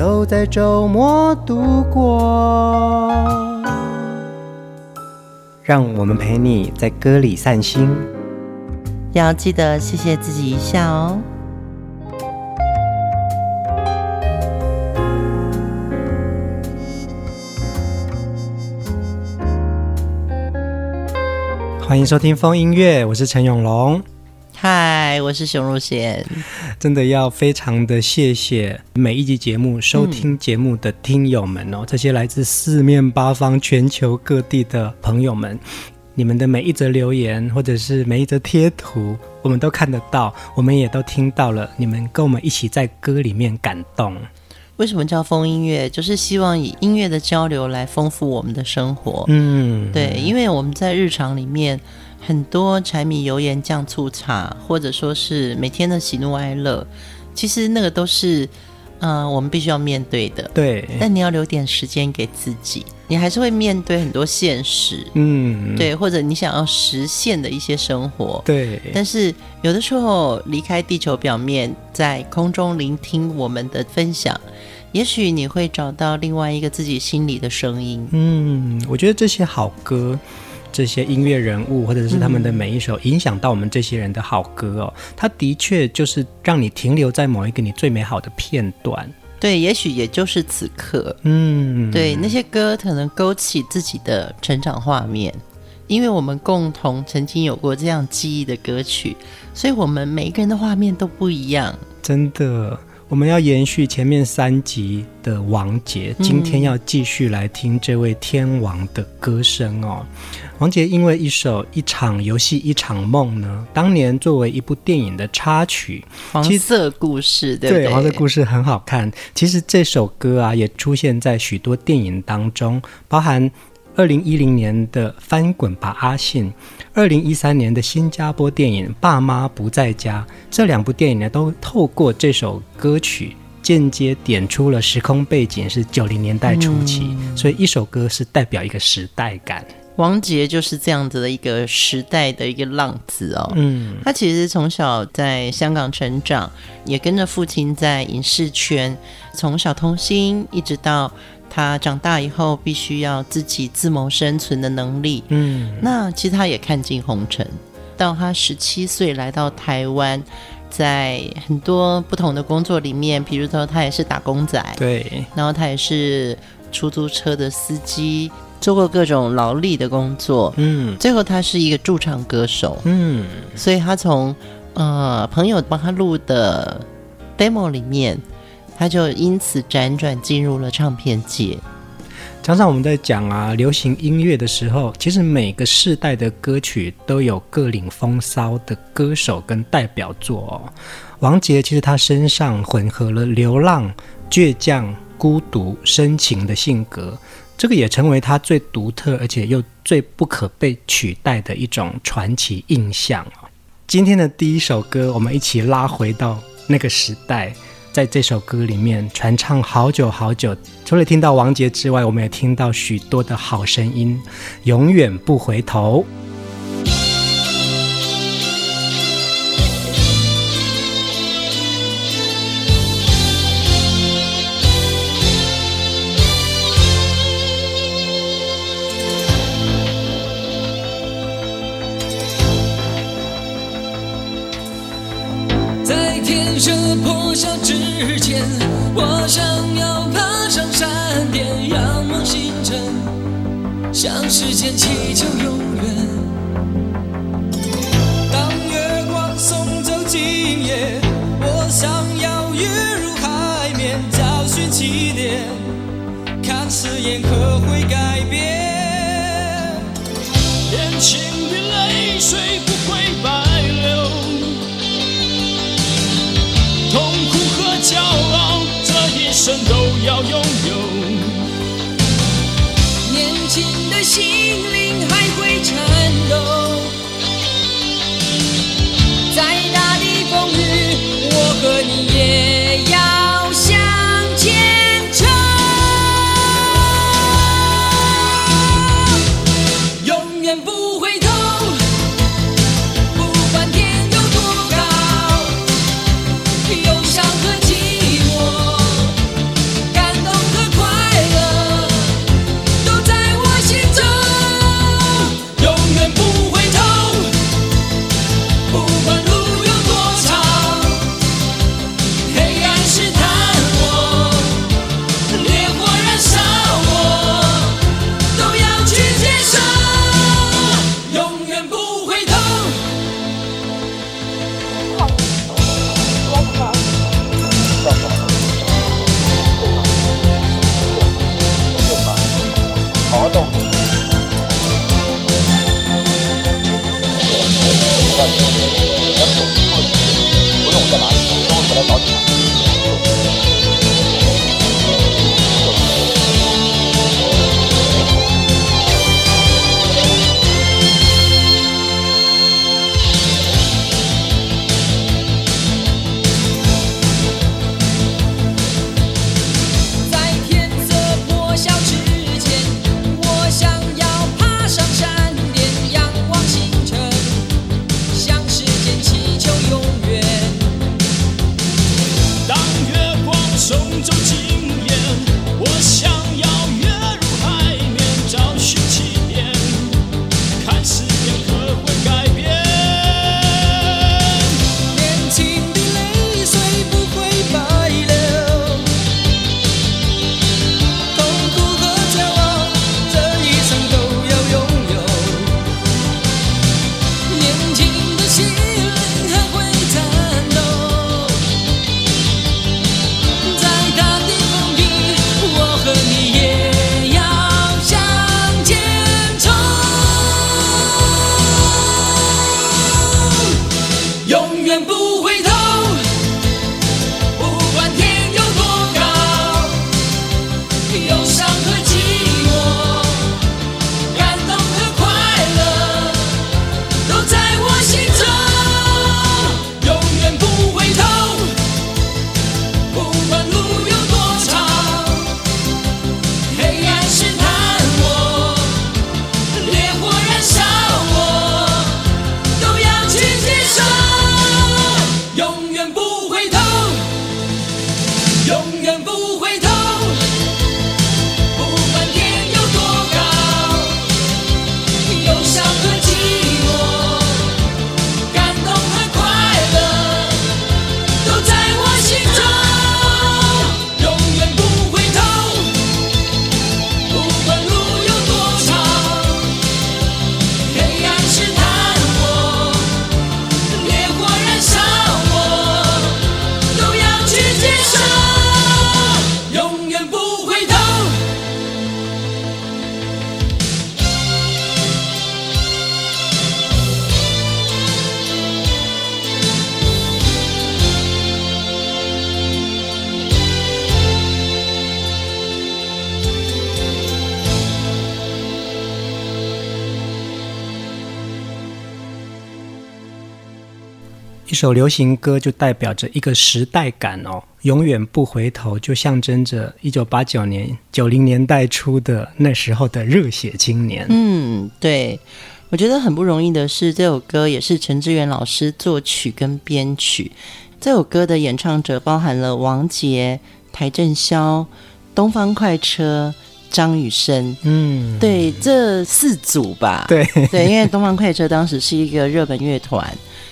都在周末度过，让我们陪你在歌里散心，要记得谢谢自己一下哦。欢迎收听风音乐，我是陈永龙。嗨，我是熊如贤。真的要非常的谢谢每一集节目收听节目的听友们哦，嗯、这些来自四面八方、全球各地的朋友们，你们的每一则留言或者是每一则贴图，我们都看得到，我们也都听到了，你们跟我们一起在歌里面感动。为什么叫风音乐？就是希望以音乐的交流来丰富我们的生活。嗯，对，因为我们在日常里面。很多柴米油盐酱醋茶，或者说是每天的喜怒哀乐，其实那个都是，嗯、呃，我们必须要面对的。对。但你要留点时间给自己，你还是会面对很多现实。嗯。对，或者你想要实现的一些生活。对。但是有的时候离开地球表面，在空中聆听我们的分享，也许你会找到另外一个自己心里的声音。嗯，我觉得这些好歌。这些音乐人物，或者是他们的每一首影响到我们这些人的好歌哦，它的确就是让你停留在某一个你最美好的片段。对，也许也就是此刻。嗯，对，那些歌可能勾起自己的成长画面，因为我们共同曾经有过这样记忆的歌曲，所以我们每一个人的画面都不一样。真的。我们要延续前面三集的王杰，今天要继续来听这位天王的歌声哦。王杰因为一首《一场游戏一场梦》呢，当年作为一部电影的插曲，黄色故事，对不对？对，黄色故事很好看。其实这首歌啊，也出现在许多电影当中，包含。二零一零年的《翻滚吧，阿信》，二零一三年的新加坡电影《爸妈不在家》，这两部电影呢，都透过这首歌曲间接点出了时空背景是九零年代初期，嗯，所以一首歌是代表一个时代感。王杰就是这样子的一个时代的一个浪子哦，嗯，他其实从小在香港成长，也跟着父亲在影视圈，从小童星一直到。他长大以后必须要自己自谋生存的能力。嗯，那其实他也看尽红尘。到他十七岁来到台湾，在很多不同的工作里面，比如说他也是打工仔，对，然后他也是出租车的司机，做过各种劳力的工作。嗯，最后他是一个驻唱歌手。嗯，所以他从呃朋友帮他录的 demo 里面。他就因此辗转进入了唱片界。常常我们在讲啊，流行音乐的时候，其实每个世代的歌曲都有各领风骚的歌手跟代表作哦。王杰其实他身上混合了流浪、倔强、孤独、深情的性格，这个也成为他最独特而且又最不可被取代的一种传奇印象。今天的第一首歌，我们一起拉回到那个时代。在这首歌里面传唱好久好久，除了听到王杰之外，我们也听到许多的好声音，永远不回头。向时间祈求永远。当月光送走今夜，我想要跃入海面，找寻起点，看誓言心灵还会颤抖。再大的风雨，我和你也我用在首流行歌就代表着一个时代感哦，永远不回头，就象征着一九八九年、九零年代初的那时候的热血青年。嗯，对，我觉得很不容易的是，这首歌也是陈志远老师作曲跟编曲。这首歌的演唱者包含了王杰、邰正宵、东方快车、张雨生。嗯，对，这四组吧。对对，因为东方快车当时是一个热门乐团，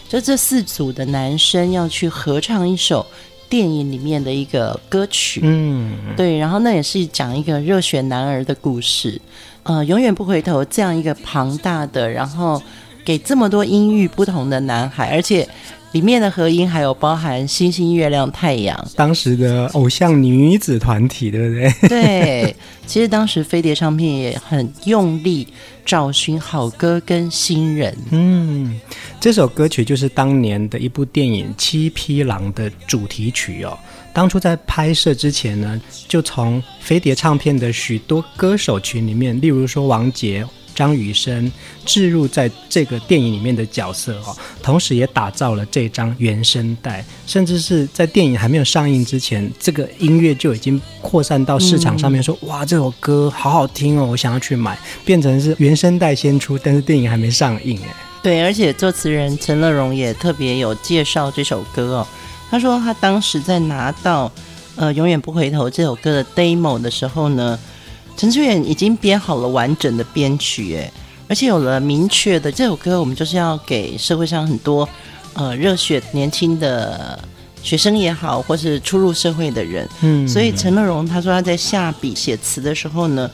就这四组的男生要去合唱一首电影里面的一个歌曲。嗯，对，然后那也是讲一个热血男儿的故事。呃，永远不回头这样一个庞大的，然后给这么多音域不同的男孩，而且里面的合音还有包含星星、月亮、太阳。当时的偶像女子团体，对不对？对，其实当时飞碟唱片也很用力找寻好歌跟新人。嗯，这首歌曲就是当年的一部电影《七匹狼》的主题曲哦。当初在拍摄之前呢，就从飞碟唱片的许多歌手群里面，例如说王杰。张雨生置入在这个电影里面的角色哦，同时也打造了这张原声带，甚至是在电影还没有上映之前，这个音乐就已经扩散到市场上面说，说、嗯、哇，这首歌好好听哦，我想要去买，变成是原声带先出，但是电影还没上映哎。对，而且作词人陈乐融也特别有介绍这首歌哦，他说他当时在拿到呃《永远不回头》这首歌的 demo 的时候呢。陈志远已经编好了完整的编曲，哎，而且有了明确的这首歌，我们就是要给社会上很多呃热血年轻的学生也好，或是初入社会的人，嗯，所以陈乐融他说他在下笔写词的时候呢，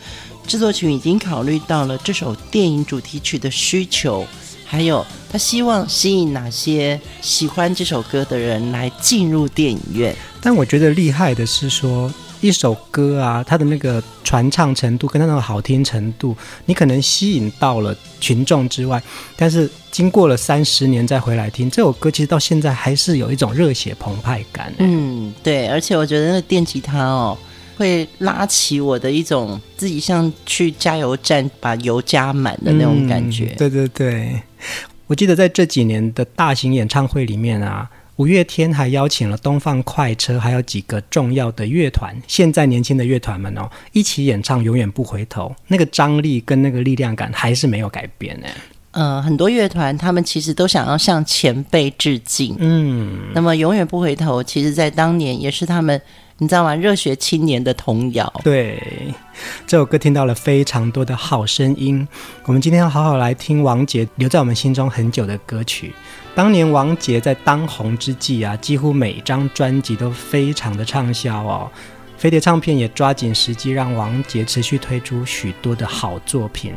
制作群已经考虑到了这首电影主题曲的需求，还有他希望吸引哪些喜欢这首歌的人来进入电影院。但我觉得厉害的是说。一首歌啊，它的那个传唱程度跟它那个好听程度，你可能吸引到了群众之外，但是经过了三十年再回来听这首歌，其实到现在还是有一种热血澎湃感。嗯，对，而且我觉得那个电吉他哦，会拉起我的一种自己像去加油站把油加满的那种感觉。嗯，对对对，我记得在这几年的大型演唱会里面啊。五月天还邀请了东方快车，还有几个重要的乐团，现在年轻的乐团们哦，一起演唱《永远不回头》，那个张力跟那个力量感还是没有改变呢。呃，很多乐团他们其实都想要向前辈致敬，嗯，那么《永远不回头》其实在当年也是他们。你知道吗？热血青年的童谣。对，这首歌听到了非常多的好声音。我们今天要好好来听王杰留在我们心中很久的歌曲。当年王杰在当红之际啊，几乎每张专辑都非常的畅销哦。飞碟唱片也抓紧时机，让王杰持续推出许多的好作品。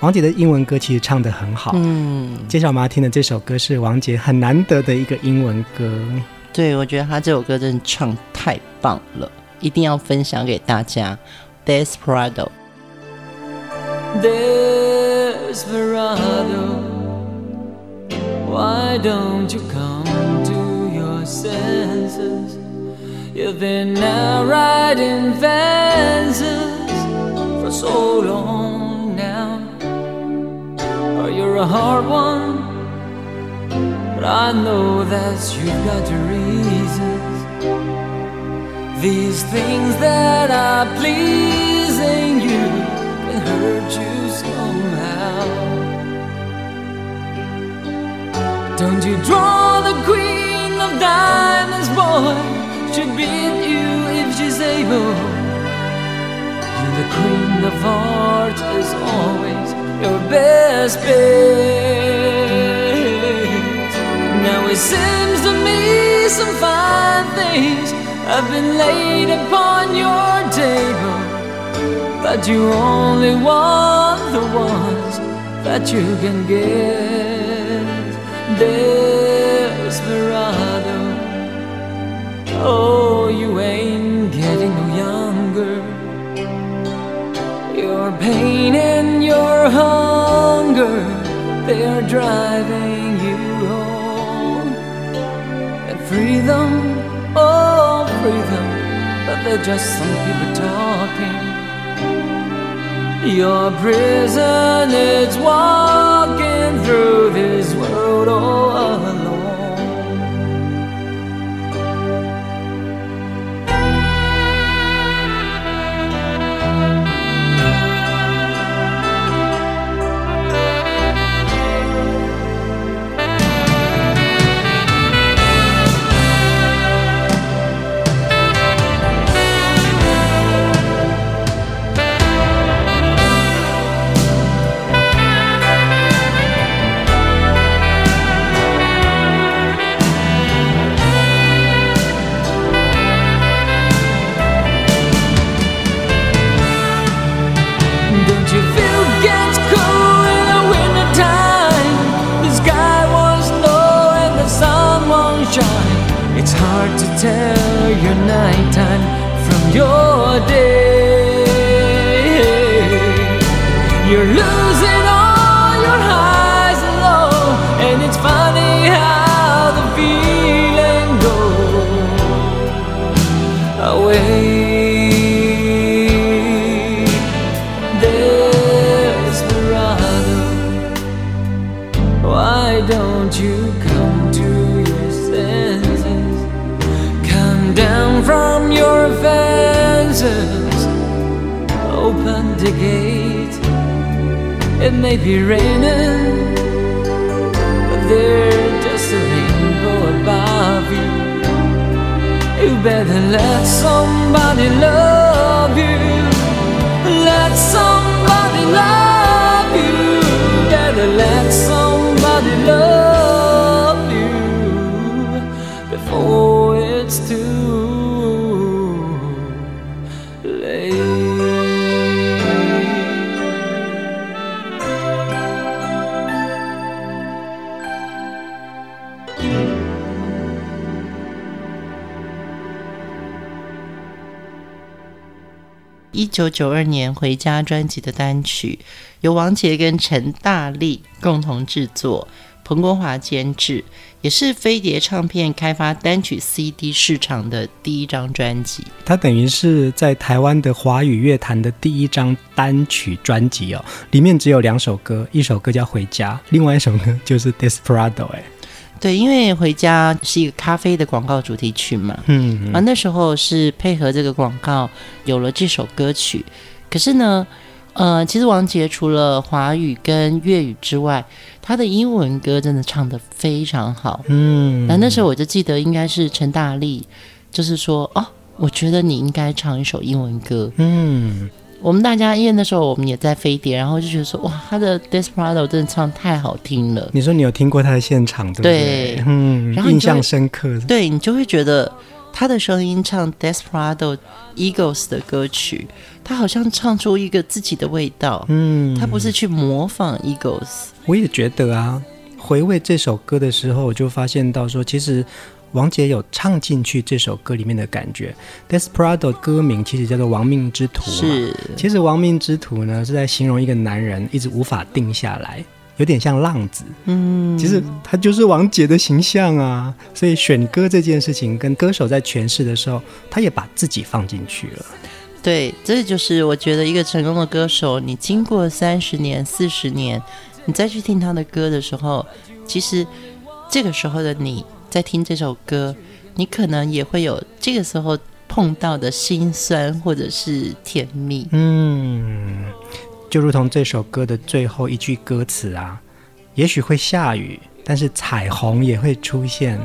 王杰的英文歌其实唱得很好。嗯，接下来我们要听的这首歌是王杰很难得的一个英文歌。对，我觉得他这首歌真的唱太棒了，一定要分享给大家。Desperado。Why don't you come to your senses? You've been out riding fences for so long now. Oh, you're a hard one. But I know that you've got your reasons. These things that are pleasing you can hurt you somehow. Don't you draw the queen of diamonds, boy? She'll beat you if she's able. And the queen of hearts is always your best bet. Now it seems to me some fine things have been laid upon your table, but you only want the ones that you can get. Desperado, oh, you ain't getting no younger. Your pain and your hunger, they are driving you home And freedom, oh freedom, but they're just some people talking. Your prison is walking through this world all alone. Tell your nighttime from your day. The gate. It may be raining, but there's just a rainbow above you. You better let somebody love you. Let somebody love you. Better let somebody love you before 九九二年《回家》专辑的单曲，由王杰跟陈大力共同制作，彭国华监制，也是飞碟唱片开发单曲 CD 市场的第一张专辑。它等于是在台湾的华语乐坛的第一张单曲专辑哦，里面只有两首歌，一首歌叫《回家》，另外一首歌就是《Desperado》哎。对，因为《回家》是一个咖啡的广告主题曲嘛，嗯，啊，那时候是配合这个广告有了这首歌曲。可是呢，呃，其实王杰除了华语跟粤语之外，他的英文歌真的唱得非常好。嗯，那那时候我就记得应该是陈大力，就是说，哦，我觉得你应该唱一首英文歌。嗯，我们大家因为那时候我们也在飞碟，然后就觉得说，哇，他的《Desperado》真的唱太好听了。你说你有听过他的现场对不对？对嗯，印象深刻。对，你就会觉得他的声音唱《Desperado》Eagles 的歌曲，他好像唱出一个自己的味道。嗯，他不是去模仿 Eagles。我也觉得啊，回味这首歌的时候，我就发现到说，其实王杰有唱进去这首歌里面的感觉。Desperado 歌名其实叫做《亡命之徒》嘛，是，其实《亡命之徒》呢是在形容一个男人一直无法定下来，有点像浪子。嗯，其实他就是王杰的形象啊。所以选歌这件事情，跟歌手在诠释的时候，他也把自己放进去了。对，这就是我觉得一个成功的歌手，你经过三十年、四十年，你再去听他的歌的时候，其实这个时候的你在听这首歌，你可能也会有这个时候碰到的心酸或者是甜蜜。嗯，就如同这首歌的最后一句歌词啊，也许会下雨，但是彩虹也会出现。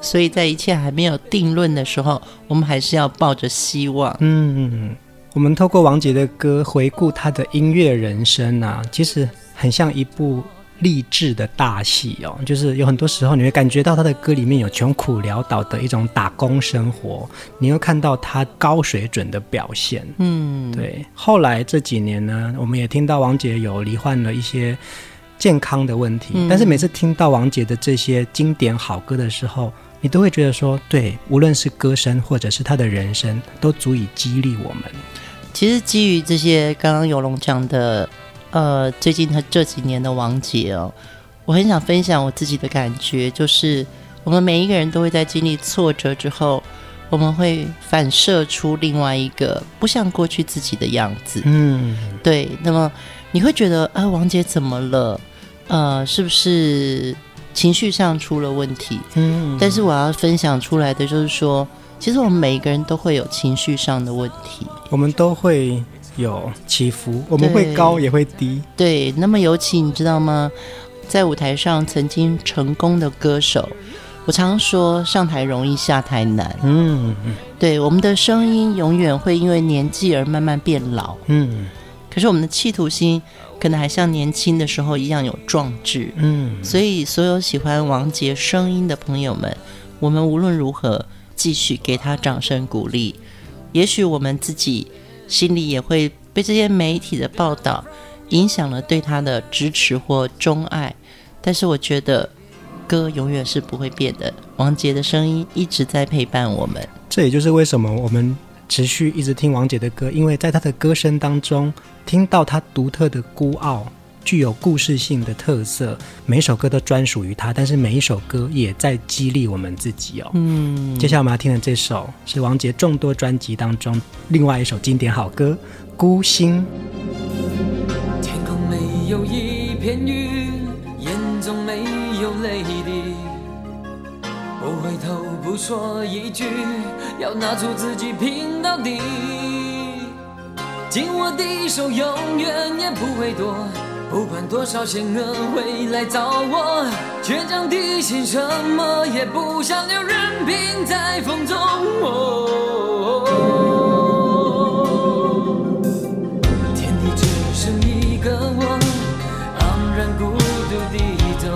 所以在一切还没有定论的时候，我们还是要抱着希望。嗯，我们透过王杰的歌回顾他的音乐人生啊，其实很像一部励志的大戏哦。就是有很多时候你会感觉到他的歌里面有穷苦潦倒的一种打工生活，你又看到他高水准的表现。嗯，对。后来这几年呢，我们也听到王杰有罹患了一些健康的问题，嗯、但是每次听到王杰的这些经典好歌的时候，你都会觉得说，对，无论是歌声或者是他的人生，都足以激励我们。其实基于这些刚刚有龙讲的，呃，最近他这几年的王杰哦，我很想分享我自己的感觉，就是我们每一个人都会在经历挫折之后，我们会反射出另外一个不像过去自己的样子。嗯，对。那么你会觉得，啊，王杰怎么了？呃，是不是？情绪上出了问题，嗯，但是我要分享出来的就是说，其实我们每一个人都会有情绪上的问题，我们都会有起伏，我们会高也会低。对，那么尤其你知道吗？在舞台上曾经成功的歌手，我常说上台容易下台难。嗯，对，我们的声音永远会因为年纪而慢慢变老。嗯，可是我们的企图心。可能还像年轻的时候一样有壮志，嗯，所以所有喜欢王杰声音的朋友们，我们无论如何继续给他掌声鼓励。也许我们自己心里也会被这些媒体的报道影响了对他的支持或钟爱，但是我觉得歌永远是不会变的，王杰的声音一直在陪伴我们。这也就是为什么我们持续一直听王杰的歌，因为在他的歌声当中。听到他独特的孤傲，具有故事性的特色，每首歌都专属于他，但是每一首歌也在激励我们自己哦。嗯，接下来我们要听的这首是王杰众多专辑当中另外一首经典好歌《孤星》。天空没有一片云，眼中没有泪滴，不回头不说一句，要拿出自己拼到底。紧握的手永远也不会躲，不管多少险恶会来找我，倔强的心什么也不想留，任凭在风中。哦，天地只剩一个我，昂然孤独地走，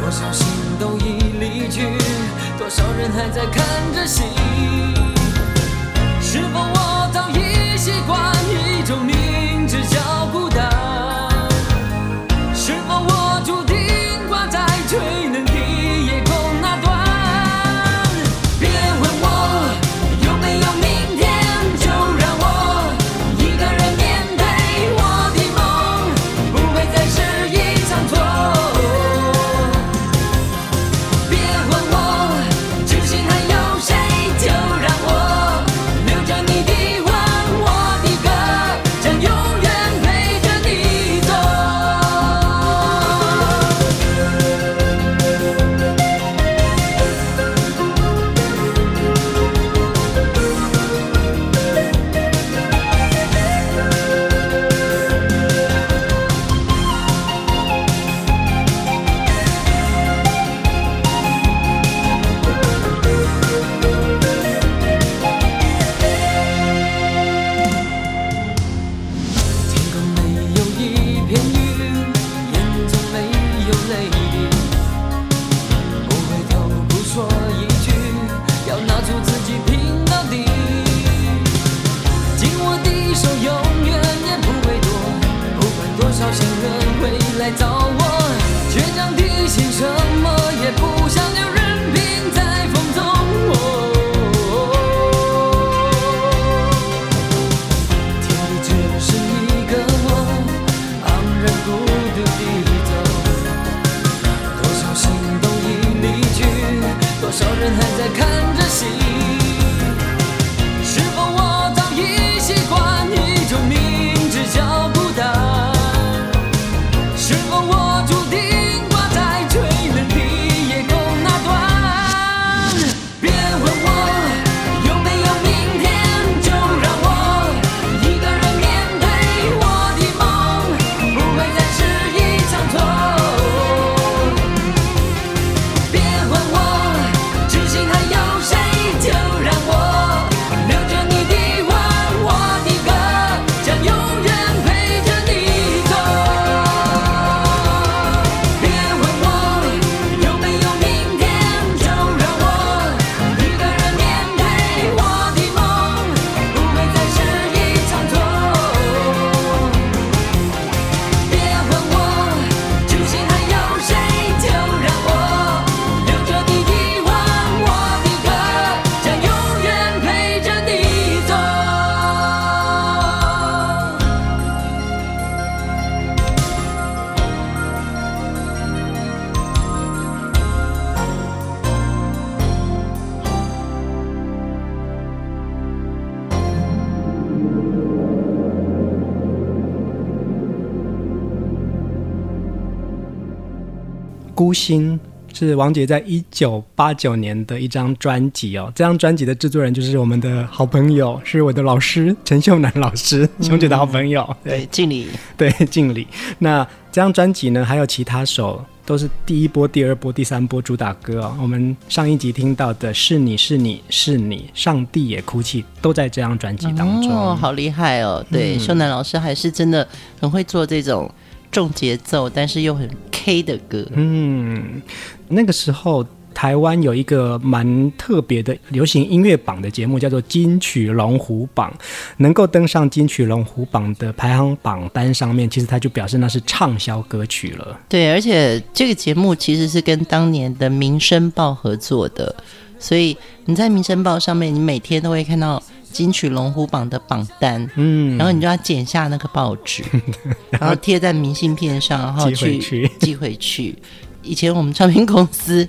多少心都已离去，多少人还在看着戏，孤星是王杰在一九八九年的一张专辑哦，这张专辑的制作人就是我们的好朋友，是我的老师陈秀男老师，熊姐的好朋友。嗯、对，敬礼。对，敬礼。那这张专辑呢，还有其他首都是第一波、第二波、第三波主打歌哦。我们上一集听到的是你是你是你，上帝也哭泣，都在这张专辑当中。哦，好厉害哦！对，嗯、秀男老师还是真的很会做这种。重节奏，但是又很 K 的歌。嗯，那个时候台湾有一个蛮特别的流行音乐榜的节目，叫做金曲龙虎榜。能够登上金曲龙虎榜的排行榜单上面，其实它就表示那是畅销歌曲了。对，而且这个节目其实是跟当年的《民生报》合作的，所以你在《民生报》上面，你每天都会看到金曲龙虎榜的榜单，嗯，然后你就要剪下那个报纸，然后贴在明信片上，然后去寄回去。寄回去。以前我们唱片公司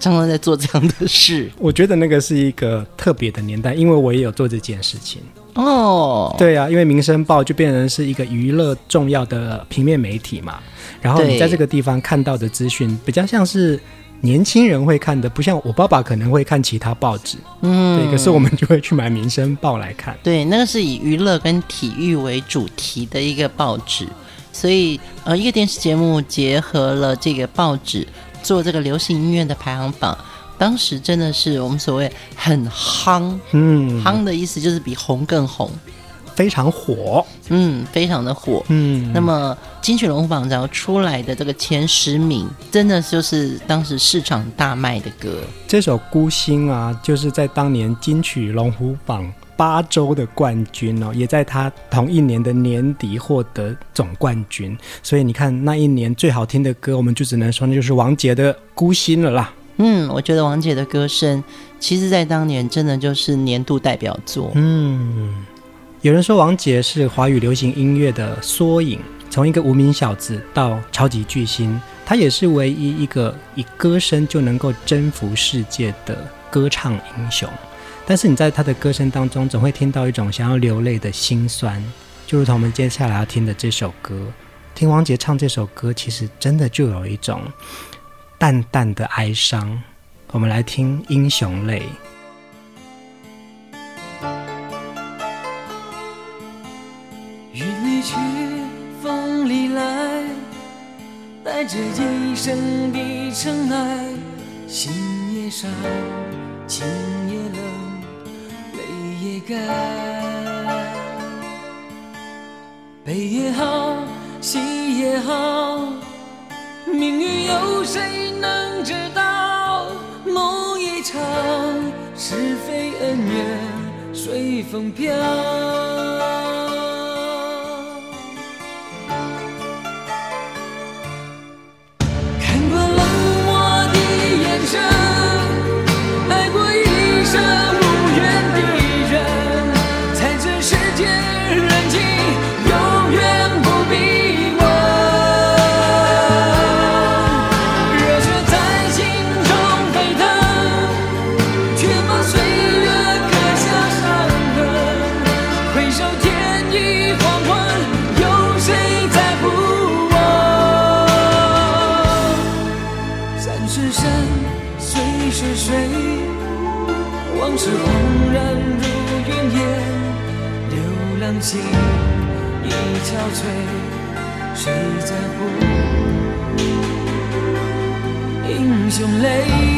常常在做这样的事我觉得那个是一个特别的年代，因为我也有做这件事情。哦。对啊，因为《民生报》就变成是一个娱乐重要的平面媒体嘛，然后你在这个地方看到的资讯比较像是年轻人会看的，不像我爸爸可能会看其他报纸。嗯，对，可是我们就会去买《民生报》来看。对，那个是以娱乐跟体育为主题的一个报纸，所以呃，一个电视节目结合了这个报纸做这个流行音乐的排行榜，当时真的是我们所谓很夯，嗯，夯的意思就是比红更红，非常火，嗯，非常的火。嗯，那么金曲龙虎榜只要出来的这个前十名，真的就是当时市场大卖的歌。这首《孤星》啊，就是在当年金曲龙虎榜八周的冠军哦，也在他同一年的年底获得总冠军。所以你看那一年最好听的歌，我们就只能说那就是王杰的《孤星》了啦。嗯，我觉得王杰的歌声，其实在当年真的就是年度代表作。嗯，有人说王杰是华语流行音乐的缩影，从一个无名小子到超级巨星，他也是唯一一个以歌声就能够征服世界的歌唱英雄。但是你在他的歌声当中，总会听到一种想要流泪的心酸，就如同我们接下来要听的这首歌。听王杰唱这首歌，其实真的就有一种淡淡的哀伤。我们来听《英雄泪》。这一生的尘埃，心也伤，情也冷，泪也干。悲也好，喜也好，命运有谁能知道？梦一场，是非恩怨随风飘。眼心已憔悴，谁在乎英雄泪？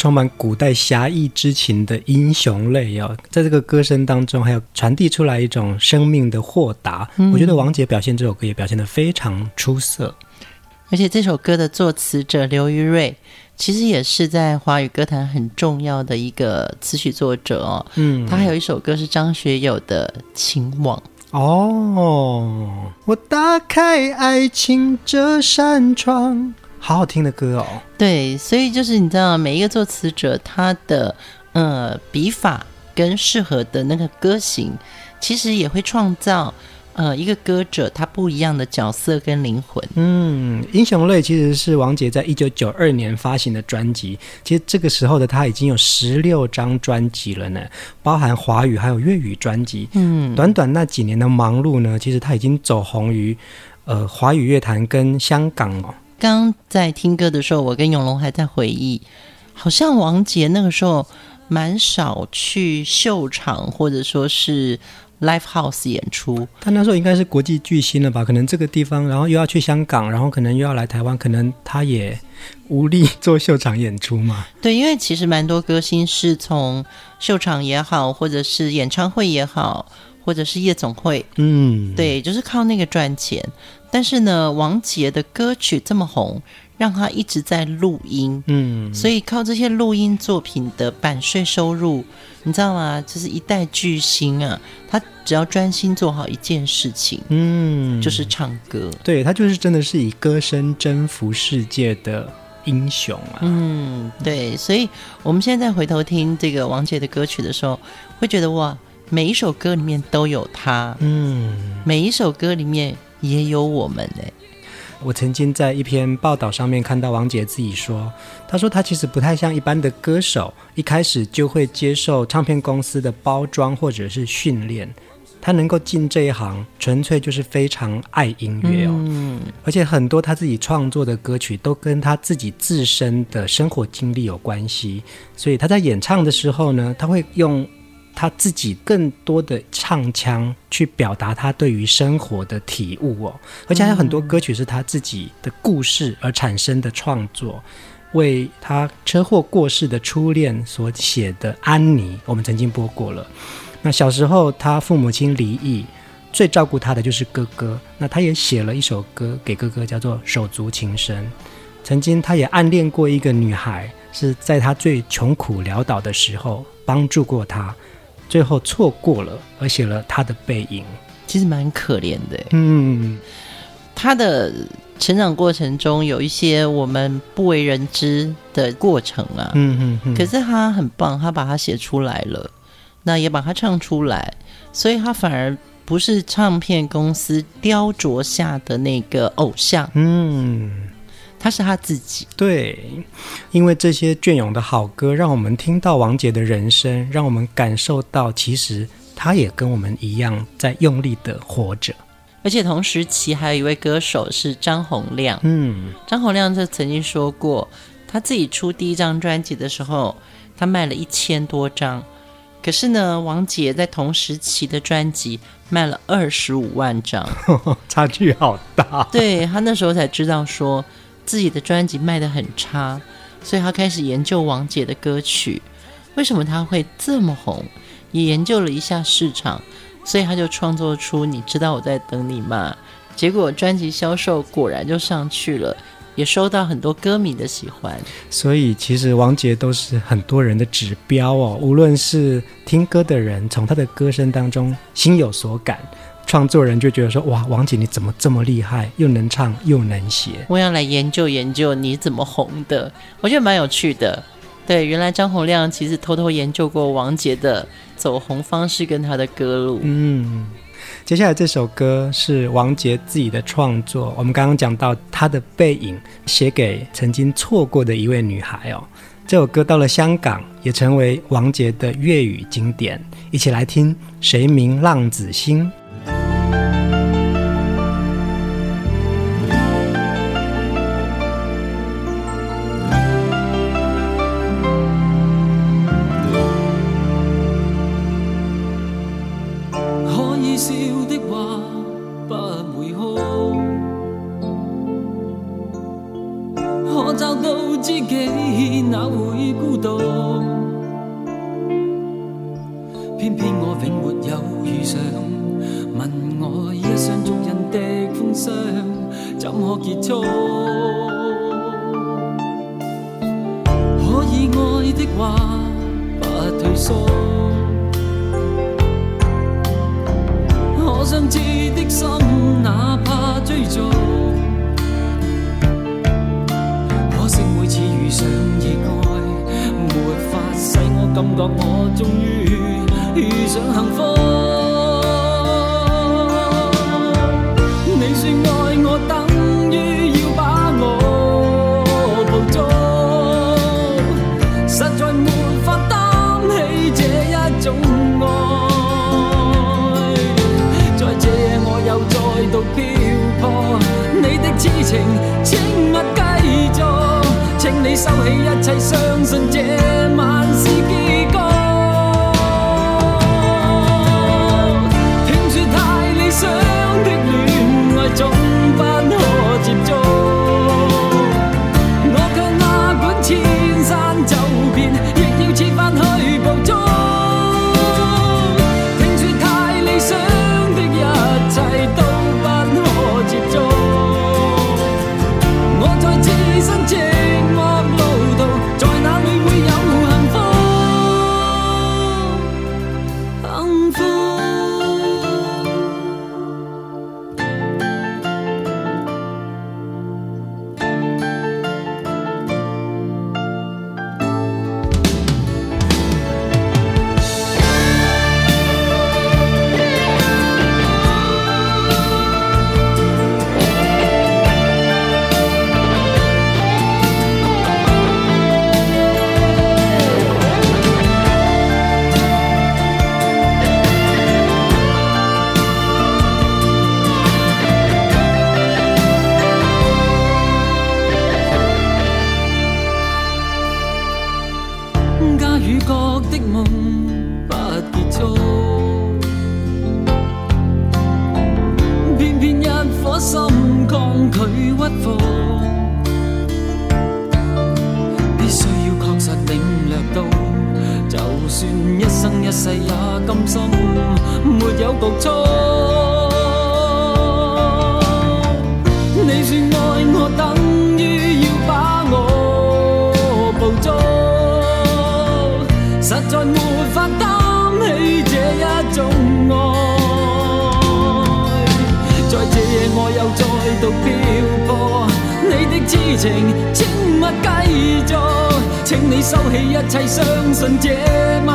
充满古代侠义之情的英雄泪哦，在这个歌声当中，还有传递出来一种生命的豁达。嗯、我觉得王杰表现这首歌也表现得非常出色。而且这首歌的作词者刘于瑞，其实也是在华语歌坛很重要的一个词曲作者哦。嗯，他还有一首歌是张学友的《情网》。哦，我打开爱情这扇窗，好好听的歌哦。对，所以就是你知道，每一个作词者他的呃笔法跟适合的那个歌型，其实也会创造。呃，一个歌者他不一样的角色跟灵魂。嗯，《英雄泪》其实是王杰在一九九二年发行的专辑。其实这个时候的他已经有十六张专辑了呢，包含华语还有粤语专辑。嗯，短短那几年的忙碌呢，其实他已经走红于呃华语乐坛跟香港哦。刚在听歌的时候，我跟永龙还在回忆，好像王杰那个时候蛮少去秀场，或者说是。Live House 演出，他那时候应该是国际巨星了吧？可能这个地方，然后又要去香港，然后可能又要来台湾，可能他也无力做秀场演出嘛。对，因为其实蛮多歌星是从秀场也好，或者是演唱会也好，或者是夜总会，嗯，对，就是靠那个赚钱。但是呢，王杰的歌曲这么红。让他一直在录音，嗯，所以靠这些录音作品的版税收入，你知道吗？就是一代巨星啊，他只要专心做好一件事情，嗯，就是唱歌，对，他就是真的是以歌声征服世界的英雄啊，嗯，对，所以我们现在回头听这个王杰的歌曲的时候，会觉得哇，每一首歌里面都有他，嗯，每一首歌里面也有我们呢。我曾经在一篇报道上面看到王杰自己说，他说他其实不太像一般的歌手，一开始就会接受唱片公司的包装或者是训练，他能够进这一行，纯粹就是非常爱音乐哦。嗯，而且很多他自己创作的歌曲都跟他自己自身的生活经历有关系，所以他在演唱的时候呢，他会用。他自己更多的唱腔去表达他对于生活的体悟哦，而且还有很多歌曲是他自己的故事而产生的创作，为他车祸过世的初恋所写的《安妮》，我们曾经播过了。那小时候他父母亲离异，最照顾他的就是哥哥，那他也写了一首歌给哥哥，叫做《手足情深》。曾经他也暗恋过一个女孩，是在他最穷苦潦倒的时候帮助过他。最后错过了，而写了他的背影，其实蛮可怜的。嗯，他的成长过程中有一些我们不为人知的过程啊。嗯嗯嗯。可是他很棒，他把它写出来了，那也把它唱出来，所以他反而不是唱片公司雕琢下的那个偶像。嗯。他是他自己，对，因为这些隽永的好歌，让我们听到王杰的人生，让我们感受到，其实他也跟我们一样在用力的活着。而且同时期还有一位歌手是张洪量，嗯，张洪量就曾经说过，他自己出第一张专辑的时候，他卖了一千多张，可是呢，王杰在同时期的专辑卖了二十五万张，差距好大。对，他那时候才知道说。自己的专辑卖得很差，所以他开始研究王杰的歌曲，为什么他会这么红？也研究了一下市场，所以他就创作出《你知道我在等你吗》。结果专辑销售果然就上去了，也收到很多歌迷的喜欢。所以其实王杰都是很多人的指标哦，无论是听歌的人，从他的歌声当中心有所感。创作人就觉得说：“哇，王杰你怎么这么厉害？又能唱又能写。”我要来研究研究你怎么红的，我觉得蛮有趣的。对，原来张洪亮其实偷偷研究过王杰的走红方式跟他的歌路。嗯，接下来这首歌是王杰自己的创作。我们刚刚讲到他的背影，写给曾经错过的一位女孩哦。这首歌到了香港，也成为王杰的粤语经典。一起来听《谁明浪子心》。你收起一切，相信这晚一世也甘心没有局促。你说爱我等于要把我捕捉。实在没法担起这一种爱，在这夜我又再度漂泊，你的痴情请勿继续，请你收起一切，相信这晚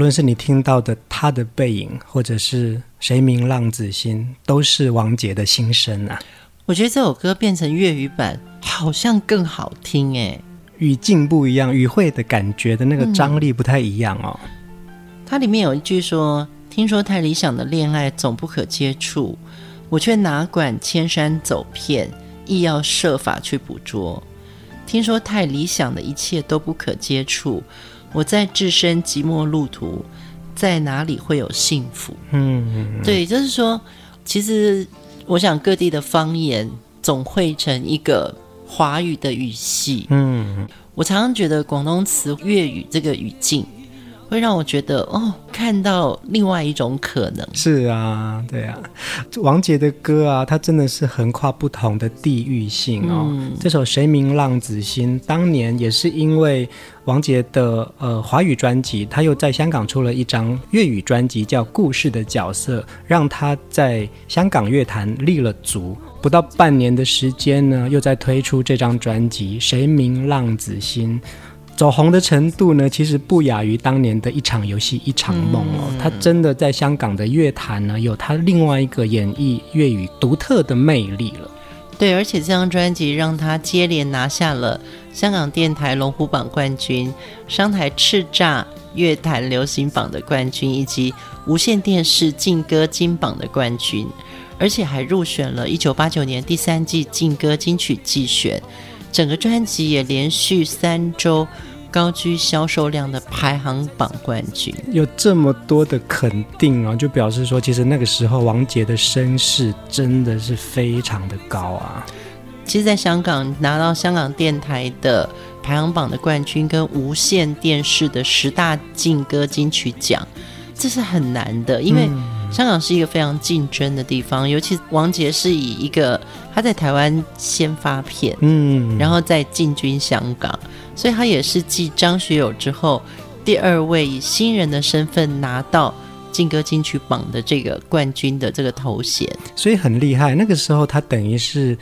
论是你听到的他的背影，或者是谁明浪子心，都是王杰的心声啊。我觉得这首歌变成粤语版好像更好听哎，语境不一样，语汇的感觉的那个张力不太一样哦。嗯、它里面有一句说：“听说太理想的恋爱总不可接触，我却哪管千山走遍，亦要设法去捕捉。听说太理想的一切都不可接触。”我在置身寂寞路途，在哪里会有幸福？嗯，对，就是说，其实我想各地的方言总汇成一个华语的语系。嗯，我常常觉得广东词粤语这个语境。会让我觉得哦，看到另外一种可能。是啊，对啊，王杰的歌啊，他真的是横跨不同的地域性哦。嗯、这首《谁明浪子心》当年也是因为王杰的呃华语专辑，他又在香港出了一张粤语专辑，叫《故事的角色》，让他在香港乐坛立了足。不到半年的时间呢，又在推出这张专辑《谁明浪子心》。走红的程度呢，其实不亚于当年的一场游戏一场梦哦。嗯、他真的在香港的乐坛呢，有他另外一个演绎粤语独特的魅力了。对，而且这张专辑让他接连拿下了香港电台龙虎榜冠军、商台叱咤乐坛流行榜的冠军，以及无线电视劲歌金榜的冠军，而且还入选了一九八九年第三季劲歌金曲季选。整个专辑也连续三周。高居销售量的排行榜冠军，有这么多的肯定啊，就表示说，其实那个时候王杰的声势真的是非常的高啊。其实，在香港拿到香港电台的排行榜的冠军，跟无线电视的十大劲歌金曲奖，这是很难的，因为香港是一个非常竞争的地方，尤其王杰是以一个他在台湾先发片，嗯，然后再进军香港。所以他也是继张学友之后，第二位以新人的身份拿到劲歌金曲榜的这个冠军的这个头衔，所以很厉害。那个时候他等于是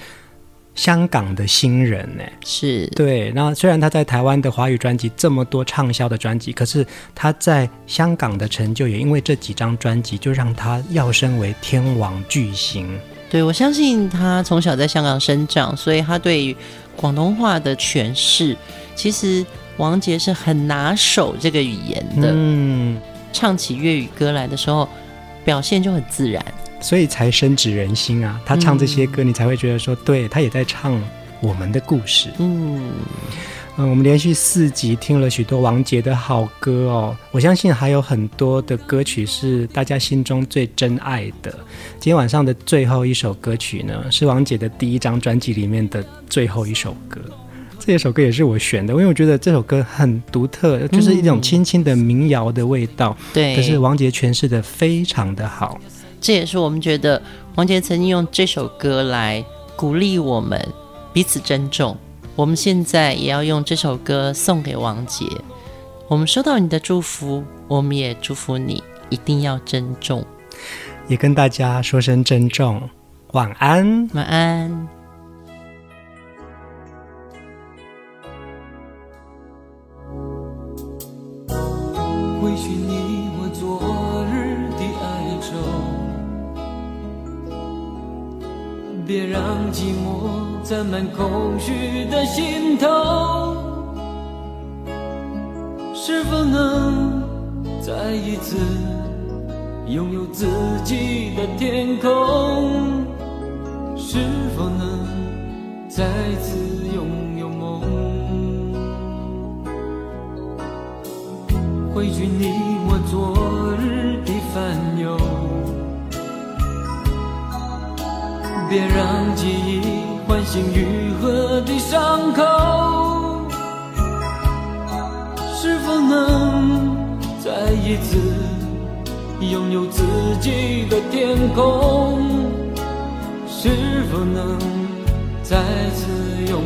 香港的新人呢，是对。那虽然他在台湾的华语专辑这么多畅销的专辑，可是他在香港的成就也因为这几张专辑就让他跃升为天王巨星。对，我相信他从小在香港生长，所以他对于广东话的诠释。其实王杰是很拿手这个语言的，嗯，唱起粤语歌来的时候，表现就很自然，所以才深植人心啊。他唱这些歌，你才会觉得说，对，他也在唱我们的故事。嗯嗯，我们连续四集听了许多王杰的好歌哦，我相信还有很多的歌曲是大家心中最珍爱的。今天晚上的最后一首歌曲呢，是王杰的第一张专辑里面的最后一首歌。这首歌也是我选的，因为我觉得这首歌很独特，就是一种轻轻的民谣的味道。嗯、对，可是王杰诠释的非常的好。这也是我们觉得王杰曾经用这首歌来鼓励我们彼此珍重。我们现在也要用这首歌送给王杰。我们收到你的祝福，我们也祝福你一定要珍重。也跟大家说声珍重，晚安，晚安。别让寂寞沾满空虚的心头。是否能再一次拥有自己的天空？是否能再次拥有梦？回去你我昨日别让记忆唤醒愈合的伤口。是否能再一次拥有自己的天空？是否能再次拥